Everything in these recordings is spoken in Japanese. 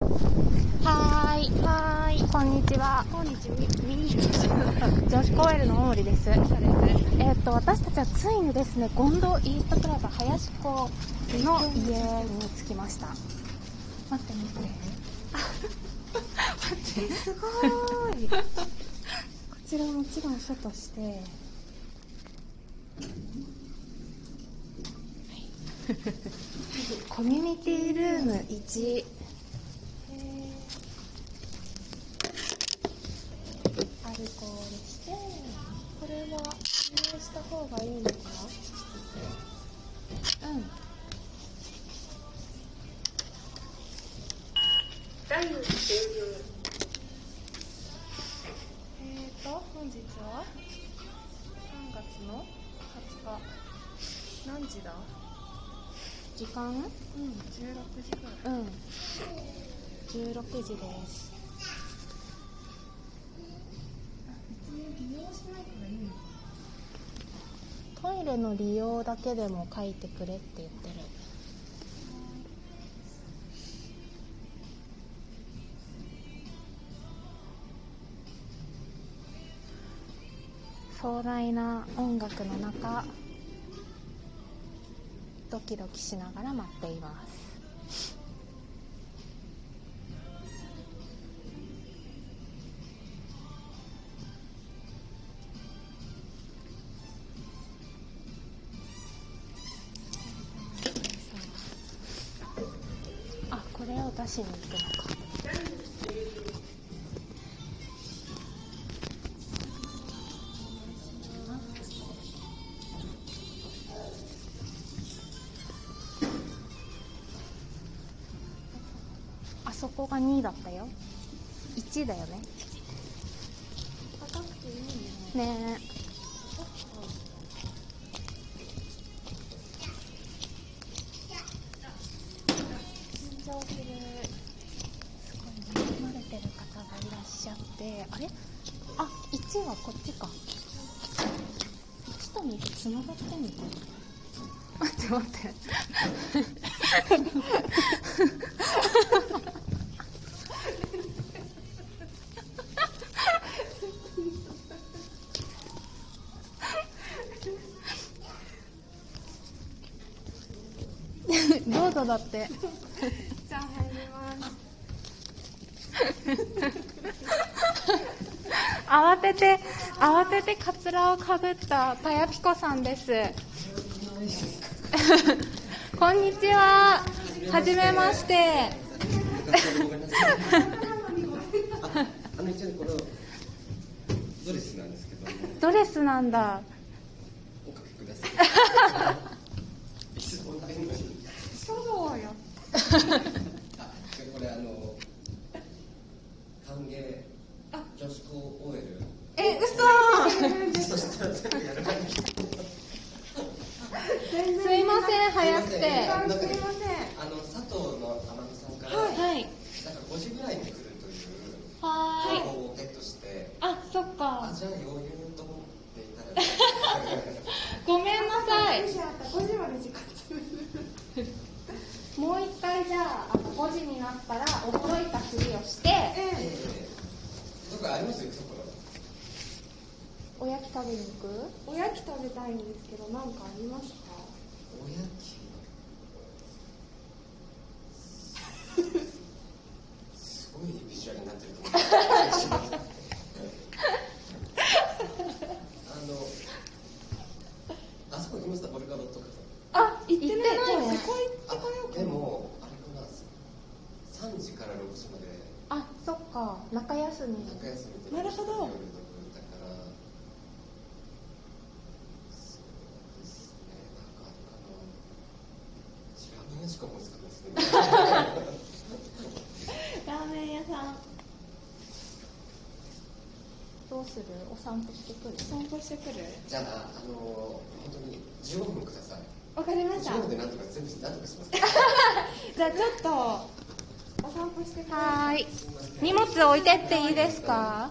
はーい。はーい。こんにちは。こんにちは。女子高 L の大森です。そうです。えっと、私たちはついにですね、ゴンドイーストプラザ林子の家に着きました。待って待って。すごーい。こちらもちろん書として、コミュニティルーム1。えーと、本日は3月の20日。何時だ？時間？うん、16時ぐらい。うん。16時です。トイレの利用だけでも書いてくれって言ってる。壮大な音楽の中ドキドキしながら待っています。あこれを出しに行くの。が2だったよ。1だよね。高くていいね。ね緊張する。すごい飲まれてる方がいらっしゃって。あれ？あ1はこっちか。1と2つながってんの？か な待って待って どうぞだって。じゃあ入ります。慌てて慌ててカツラをかぶったパヤピコさんです。こんにちは。はじめまして。ドレスなんですけど、ドレスなんだ。おかけください。いつもないのに。書道よ。あ、これあの歓迎女子高 OL。え嘘。すいません早くてすいませんなんかすいません。あの佐藤の天野さんから、はいなんか5時ぐらいに来るというは情報をゲットして、あそっあかじゃあ余裕と思っていたら。ごめんなさい5時あった。5時まで時間もう一回じゃああの5時になったら驚いたふりをしてえええどこかあります？よ、そこおやき食べに行く？えおやき食べたいんですけど、なんかありますか？おやき。すごいビジュアルになってると思うあのあそこ行きました？ボルカドとかあ行ってない行ってこようあでもあれかな3時から6時までか中休み。中休みでなるほど。しか思いつかないですねラーメン屋さん。どうする？お散歩してくる？散歩してくる？じゃああの本当に15分ください。わかりました。15分でなんとか全部なんとかします。じゃあちょっとはーい。荷物置いてっていいですか？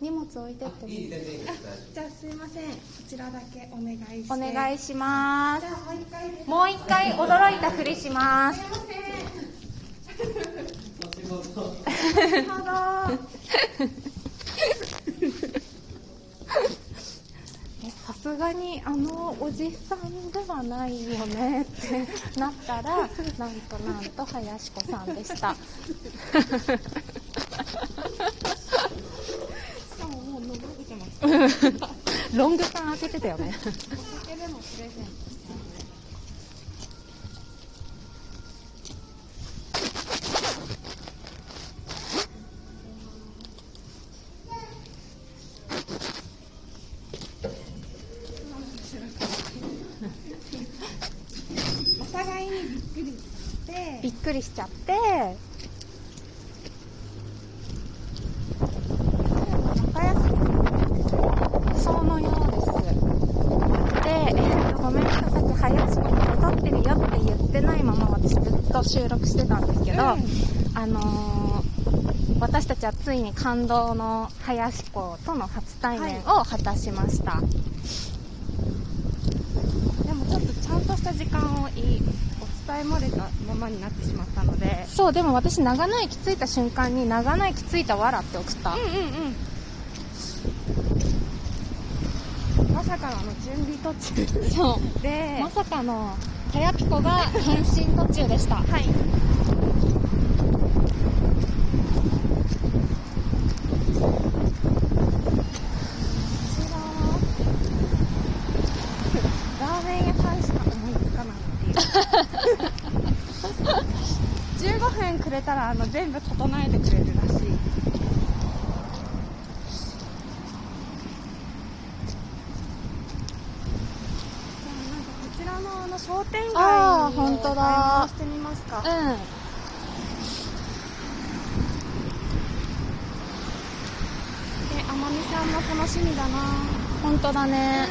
荷物置いてってもいい。じゃあすいません。こちらだけお願いして。お願いします。じゃあもう一回。ですもう一回驚いたふりします。すいません 後ほどえさすがにあのおじさんではないよねってなったら なんとなんと林子さんでした。しかももう飲まれてます。ロング缶開けてたよねお酒でもプレゼントしてあげる お互いにびっくりして。びっくりしちゃって。仲良しそのようですで、えーとごめんなさい林子が撮ってるよって言ってないまま私ずっと収録してたんですけど、あのー私たちはついに感動の林子との初対面を果たしました、でもちょっとちゃんとした時間をいいお伝え漏れたままになってしまったので。そうでも私長野駅着いた瞬間に長野駅着いたわらって送った、うんうんうん。まさかのあの準備途中。そう。で。まさかのはやぴこが変身途中でした。はいこちらはラーメン屋さんしか思いつかないっていう15分くれたらあの全部整えてくれるらしい。じゃあなんかこちらのあの商店街にあー本当だ。してみますか？うん。で天海さんも楽しみだな。本当だね、い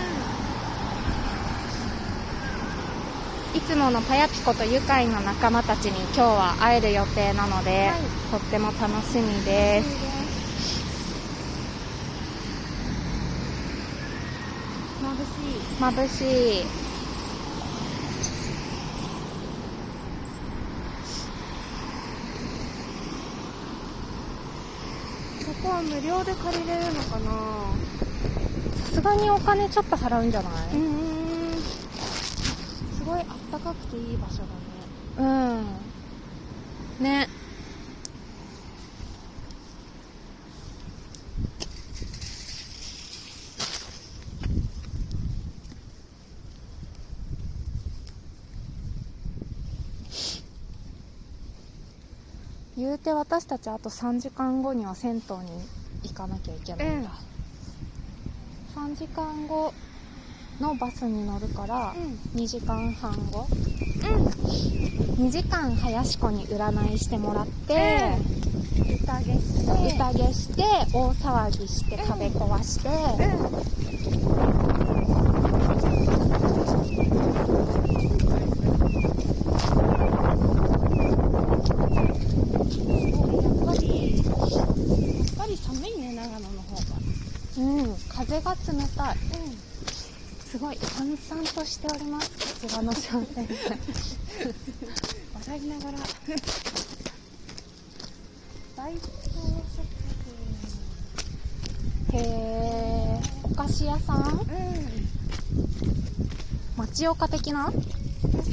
つものパヤピコと愉快な仲間たちに今日は会える予定なので、はい。とっても楽しみです。眩しい。眩しい。そこは無料で借りれるのかな？さすがにお金ちょっと払うんじゃない？うんすごいあったかくていい場所だね。うん。ね。言うて私たちあと3時間後には銭湯に行かなきゃいけないんだ、3時間後のバスに乗るからうん。2時間半後。2時間林子に占いしてもらって、宴して宴して大騒ぎして壁壊して、やっぱりやっぱり寒いね長野の方が。うん、風が冷閑散としております。こちらの商店街笑いながら大東食品へえお菓子屋さんうん町岡的な確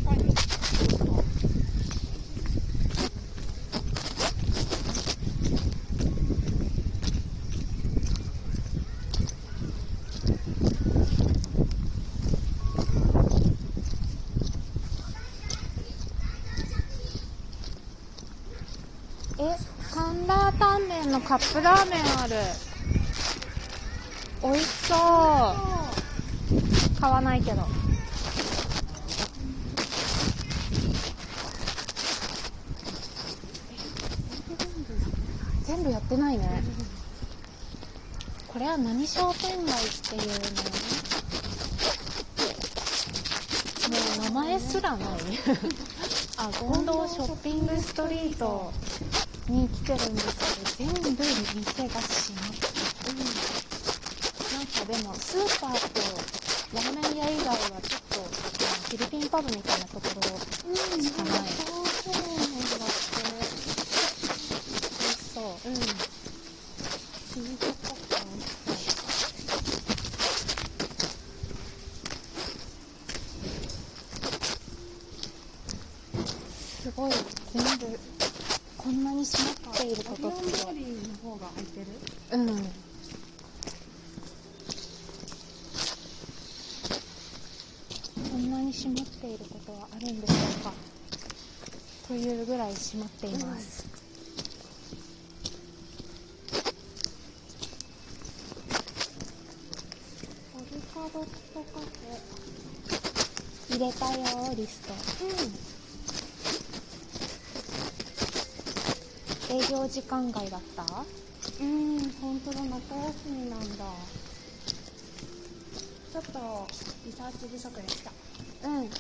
かにえサンラータンメンのカップラーメンある。美味しそう。買わないけど。全部やってないね。これは何商店街っていうの？もう名前すらない。あ権堂ショッピングストリートに来てるんですけど全部店が閉まってる、なんかでもスーパーとラーメン屋以外はちょっとフィリピンパブみたいなところしかない、美味しそううんチーズココア美味しそうすごい全部。こんなに閉まっていることオリオンって通りの方が空いてるうんこんなに閉まっていることはあるんでしょうか？というぐらい閉まっています、ポルカドットカフェ入れたよリスト。営業時間外だった？うんうん本当だ夏休みなんだ。ちょっとリサーチ不足でした。うん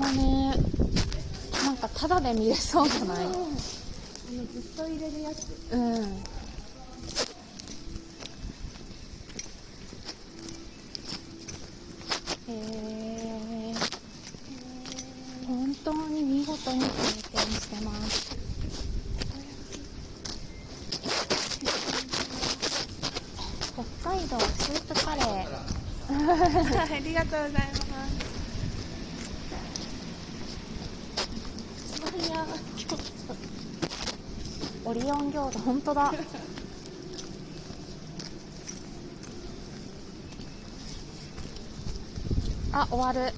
当だねなんかタダで見れそうじゃない？のずっと入れるやつうん。へえ本当に見事に回転してます北海道スープカレー。ありがとうございますつまりやオリオン餃子本当だ。あ終わる。